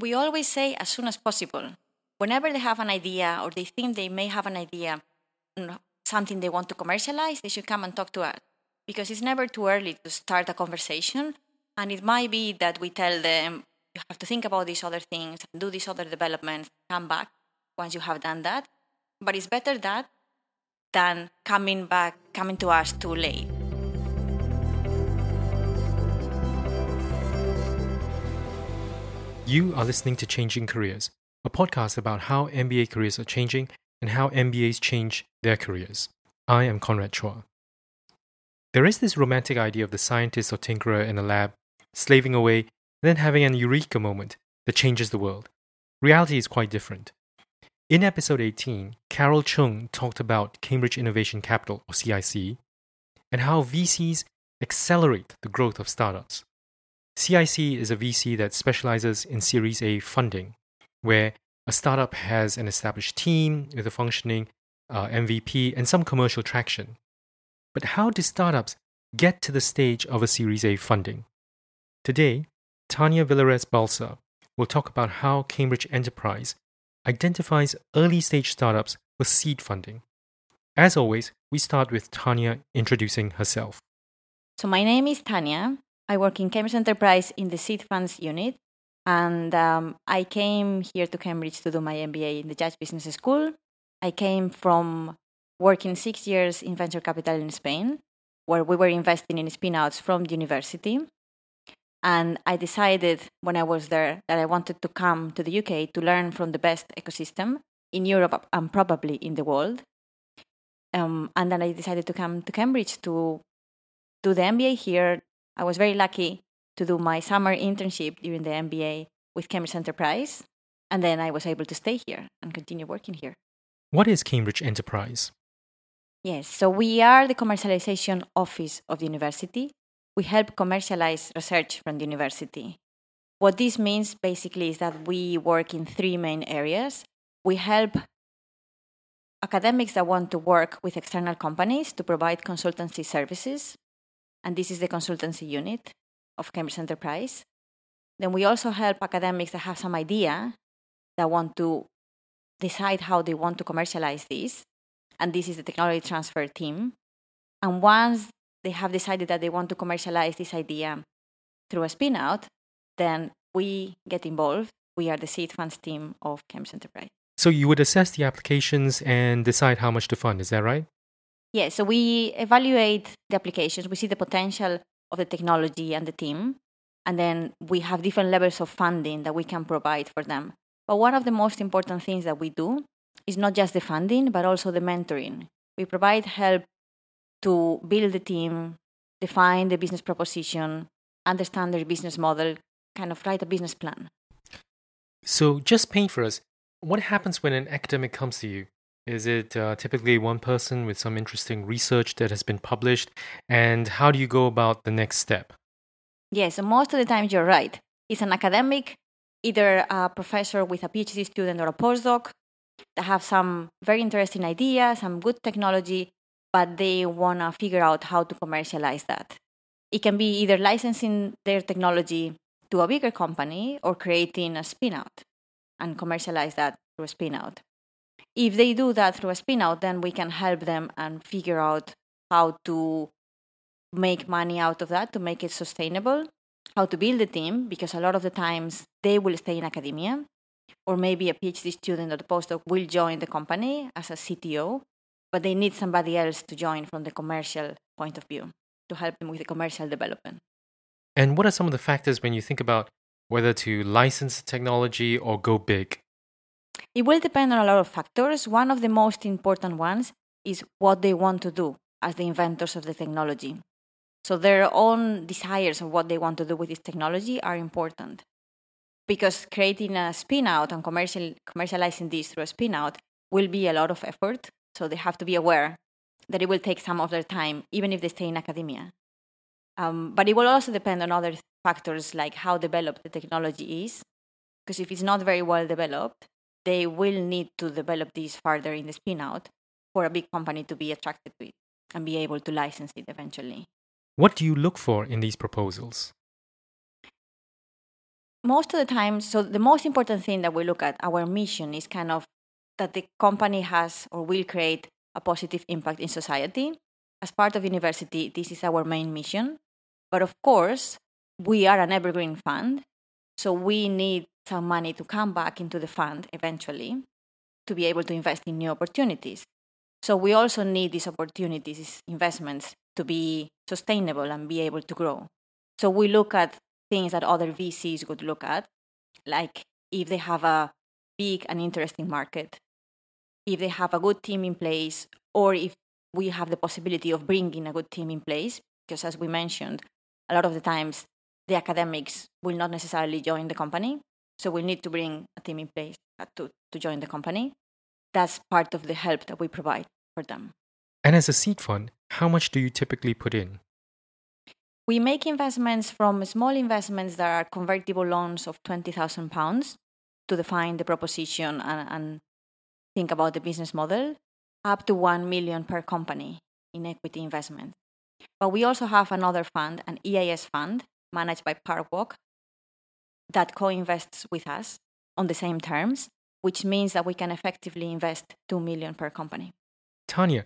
We always say as soon as possible. Whenever they have an idea or they think they may have an idea, mm, something they want to commercialize, they should come and talk to us. Because it's never too early to start a conversation. And it might be that we tell them, you have to think about these other things, do these other developments, come back once you have done that. But it's better that than coming back, coming to us too late. You are listening to Changing Careers, a podcast about how MBA careers are changing and how MBAs change their careers. I am Conrad Chua. There is this romantic idea of the scientist or tinkerer in a lab, slaving away, then having an eureka moment that changes the world. Reality is quite different. In episode 18, Carol Chung talked about Cambridge Innovation Capital, or CIC, and how VCs accelerate the growth of startups. CIC is a VC that specializes in Series A funding, where a startup has an established team with a functioning uh, MVP and some commercial traction. But how do startups get to the stage of a Series A funding? Today, Tania Villares Balsa will talk about how Cambridge Enterprise identifies early stage startups for seed funding. As always, we start with Tania introducing herself. So, my name is Tania. I work in Cambridge Enterprise in the seed funds unit. And um, I came here to Cambridge to do my MBA in the Judge Business School. I came from working six years in venture capital in Spain, where we were investing in spinouts from the university. And I decided when I was there that I wanted to come to the UK to learn from the best ecosystem in Europe and probably in the world. Um, and then I decided to come to Cambridge to do the MBA here. I was very lucky to do my summer internship during the MBA with Cambridge Enterprise. And then I was able to stay here and continue working here. What is Cambridge Enterprise? Yes, so we are the commercialization office of the university we help commercialize research from the university. What this means basically is that we work in three main areas. We help academics that want to work with external companies to provide consultancy services, and this is the consultancy unit of Cambridge Enterprise. Then we also help academics that have some idea that want to decide how they want to commercialize this, and this is the technology transfer team. And once they have decided that they want to commercialize this idea through a spinout, then we get involved. We are the seed funds team of Cambridge Enterprise. So you would assess the applications and decide how much to fund, is that right? Yeah, so we evaluate the applications, we see the potential of the technology and the team, and then we have different levels of funding that we can provide for them. But one of the most important things that we do is not just the funding, but also the mentoring. We provide help to build the team, define the business proposition, understand their business model, kind of write a business plan. So, just paint for us what happens when an academic comes to you? Is it uh, typically one person with some interesting research that has been published? And how do you go about the next step? Yes, most of the time you're right. It's an academic, either a professor with a PhD student or a postdoc that have some very interesting ideas, some good technology, but they want to figure out how to commercialize that. It can be either licensing their technology to a bigger company or creating a spinout and commercialize that through a spinout. If they do that through a spinout, then we can help them and figure out how to make money out of that to make it sustainable, how to build a team, because a lot of the times they will stay in academia, or maybe a PhD student or a postdoc will join the company as a CTO but they need somebody else to join from the commercial point of view to help them with the commercial development. And what are some of the factors when you think about whether to license technology or go big? It will depend on a lot of factors. One of the most important ones is what they want to do as the inventors of the technology. So their own desires of what they want to do with this technology are important. Because creating a spin out and commercial, commercializing this through a spin out will be a lot of effort so they have to be aware that it will take some of their time, even if they stay in academia. Um, but it will also depend on other factors like how developed the technology is. Because if it's not very well developed, they will need to develop this further in the spin out for a big company to be attracted to it and be able to license it eventually. What do you look for in these proposals? most of the time, so the most important thing that we look at, our mission is kind of that the company has or will create a positive impact in society. As part of university, this is our main mission. But of course, we are an evergreen fund, so we need some money to come back into the fund eventually to be able to invest in new opportunities. So we also need these opportunities, these investments to be sustainable and be able to grow. So we look at things that other VCs would look at, like if they have a big and interesting market, if they have a good team in place, or if we have the possibility of bringing a good team in place, because as we mentioned, a lot of the times the academics will not necessarily join the company. So we need to bring a team in place uh, to, to join the company. That's part of the help that we provide for them. And as a seed fund, how much do you typically put in? We make investments from small investments that are convertible loans of £20,000 to define the proposition and, and think about the business model, up to 1 million per company in equity investment. But we also have another fund, an EIS fund managed by Parkwalk, that co invests with us on the same terms, which means that we can effectively invest 2 million per company. Tanya,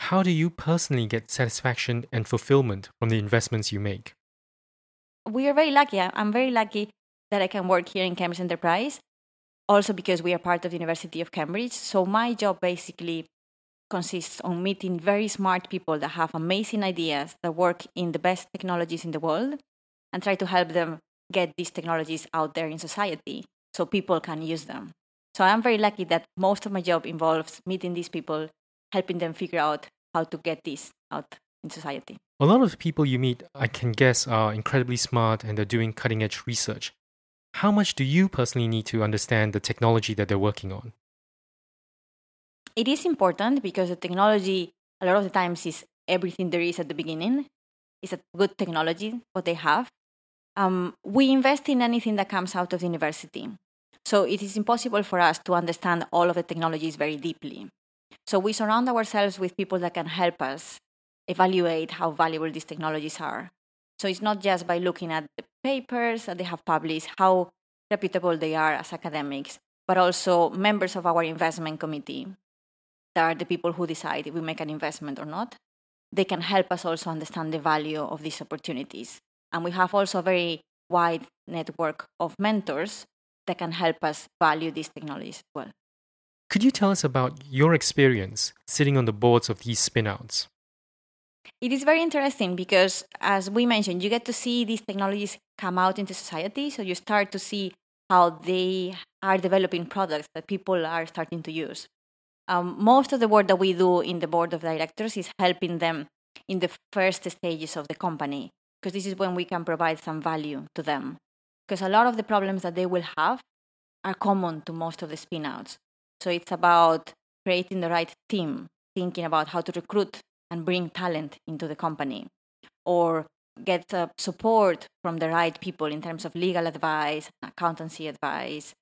how do you personally get satisfaction and fulfillment from the investments you make? We are very lucky. I'm very lucky that I can work here in Cambridge Enterprise, also because we are part of the University of Cambridge. So my job basically consists on meeting very smart people that have amazing ideas that work in the best technologies in the world and try to help them get these technologies out there in society so people can use them. So I'm very lucky that most of my job involves meeting these people, helping them figure out how to get this out in society. A lot of the people you meet, I can guess, are incredibly smart and they're doing cutting edge research. How much do you personally need to understand the technology that they're working on? It is important because the technology, a lot of the times, is everything there is at the beginning. It's a good technology, what they have. Um, we invest in anything that comes out of the university. So it is impossible for us to understand all of the technologies very deeply. So we surround ourselves with people that can help us evaluate how valuable these technologies are. So it's not just by looking at the papers that they have published, how reputable they are as academics, but also members of our investment committee that are the people who decide if we make an investment or not. They can help us also understand the value of these opportunities. And we have also a very wide network of mentors that can help us value these technologies as well. Could you tell us about your experience sitting on the boards of these spinouts? It is very interesting because, as we mentioned, you get to see these technologies come out into society. So you start to see how they are developing products that people are starting to use. Um, most of the work that we do in the board of directors is helping them in the first stages of the company, because this is when we can provide some value to them. Because a lot of the problems that they will have are common to most of the spinouts. So it's about creating the right team, thinking about how to recruit and bring talent into the company, or get uh, support from the right people in terms of legal advice, accountancy advice.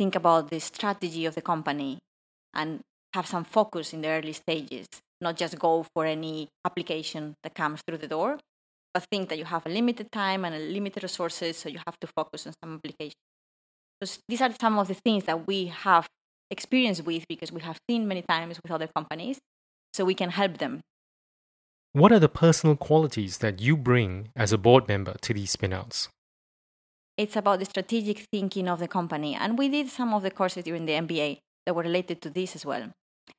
Think about the strategy of the company and have some focus in the early stages, not just go for any application that comes through the door, but think that you have a limited time and a limited resources, so you have to focus on some application. So these are some of the things that we have experience with because we have seen many times with other companies, so we can help them. What are the personal qualities that you bring as a board member to these spinouts? It's about the strategic thinking of the company, and we did some of the courses during the MBA that were related to this as well.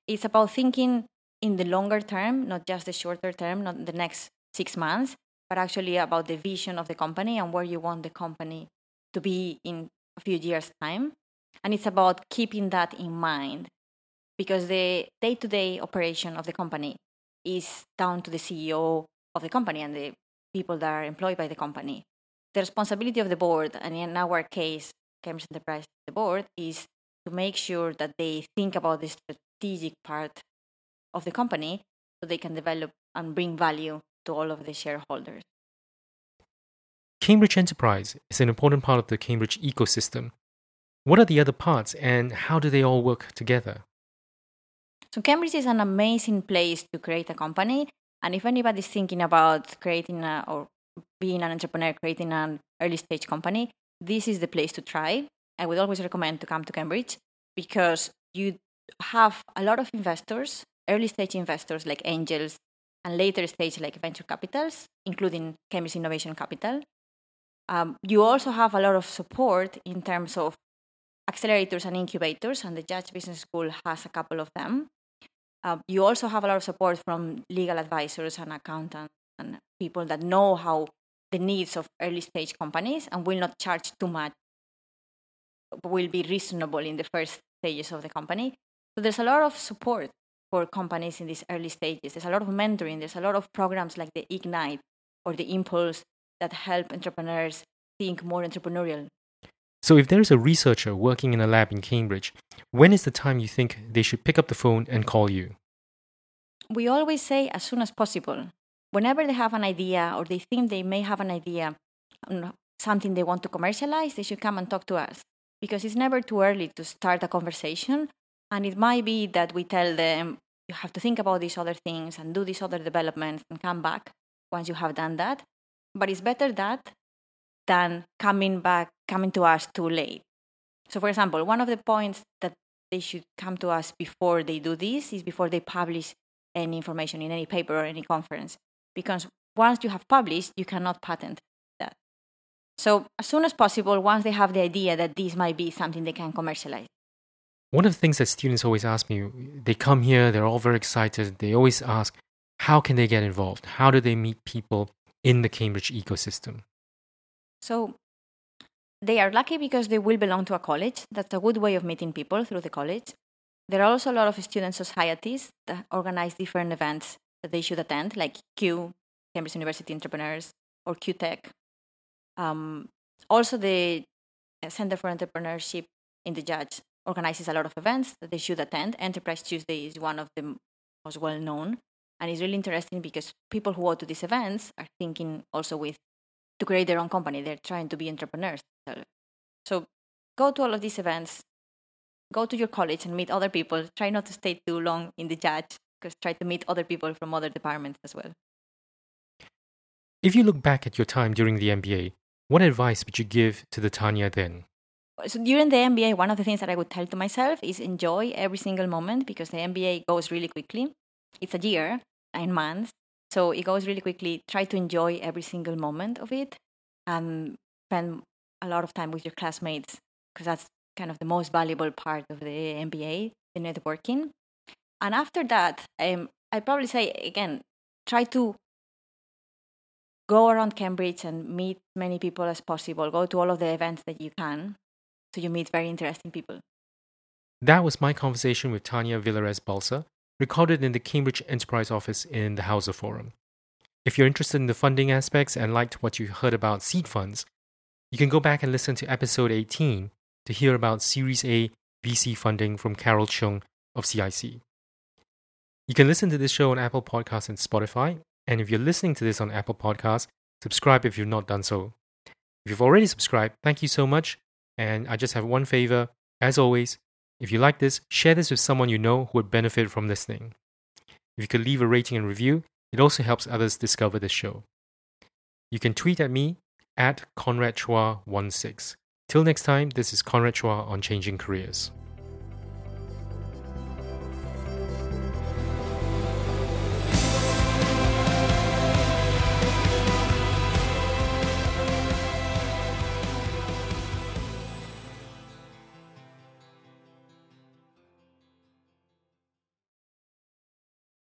It's about thinking in the longer term, not just the shorter term, not the next six months, but actually about the vision of the company and where you want the company to be in a few years' time. And it's about keeping that in mind because the day to day operation of the company is down to the CEO of the company and the people that are employed by the company. The responsibility of the board, and in our case, Cambridge Enterprise, the board, is to make sure that they think about the strategic part of the company so they can develop and bring value to all of the shareholders. Cambridge Enterprise is an important part of the Cambridge ecosystem what are the other parts and how do they all work together? So, Cambridge is an amazing place to create a company. And if anybody's thinking about creating a, or being an entrepreneur, creating an early stage company, this is the place to try. I would always recommend to come to Cambridge because you have a lot of investors, early stage investors like angels, and later stage like venture capitals, including Cambridge Innovation Capital. Um, you also have a lot of support in terms of accelerators and incubators, and the Judge Business School has a couple of them. Uh, you also have a lot of support from legal advisors and accountants and people that know how the needs of early stage companies and will not charge too much, will be reasonable in the first stages of the company. So there's a lot of support for companies in these early stages. There's a lot of mentoring. There's a lot of programs like the Ignite or the Impulse that help entrepreneurs think more entrepreneurial. So, if there's a researcher working in a lab in Cambridge, when is the time you think they should pick up the phone and call you? We always say as soon as possible. Whenever they have an idea or they think they may have an idea on something they want to commercialize, they should come and talk to us because it's never too early to start a conversation. And it might be that we tell them, you have to think about these other things and do these other developments and come back once you have done that. But it's better that than coming back, coming to us too late. So, for example, one of the points that they should come to us before they do this is before they publish any information in any paper or any conference. Because once you have published, you cannot patent that. So, as soon as possible, once they have the idea that this might be something they can commercialize. One of the things that students always ask me, they come here, they're all very excited. They always ask, how can they get involved? How do they meet people in the Cambridge ecosystem? So they are lucky because they will belong to a college. That's a good way of meeting people through the college. There are also a lot of student societies that organize different events that they should attend, like CUE, Cambridge University Entrepreneurs, or CUTEC. Um, also, the Center for Entrepreneurship in the Judge organizes a lot of events that they should attend. Enterprise Tuesday is one of the most well known. And it's really interesting because people who go to these events are thinking also with to create their own company. They're trying to be entrepreneurs. So go to all of these events, go to your college and meet other people. Try not to stay too long in the judge because try to meet other people from other departments as well. If you look back at your time during the MBA, what advice would you give to the Tanya then? So during the MBA, one of the things that I would tell to myself is enjoy every single moment because the MBA goes really quickly. It's a year, nine months, so it goes really quickly. Try to enjoy every single moment of it and spend a lot of time with your classmates because that's kind of the most valuable part of the MBA, the networking. And after that, um, I'd probably say again, try to go around Cambridge and meet many people as possible. Go to all of the events that you can so you meet very interesting people. That was my conversation with Tanya Villares Balsa, recorded in the Cambridge Enterprise office in the Hauser Forum. If you're interested in the funding aspects and liked what you heard about seed funds, you can go back and listen to episode 18 to hear about Series A VC funding from Carol Chung of CIC. You can listen to this show on Apple Podcasts and Spotify, and if you're listening to this on Apple Podcasts, subscribe if you've not done so. If you've already subscribed, thank you so much, and I just have one favor. As always, if you like this, share this with someone you know who would benefit from listening. If you could leave a rating and review, it also helps others discover this show. You can tweet at me at Conrad Chua16. Till next time, this is Conrad Chua on Changing Careers.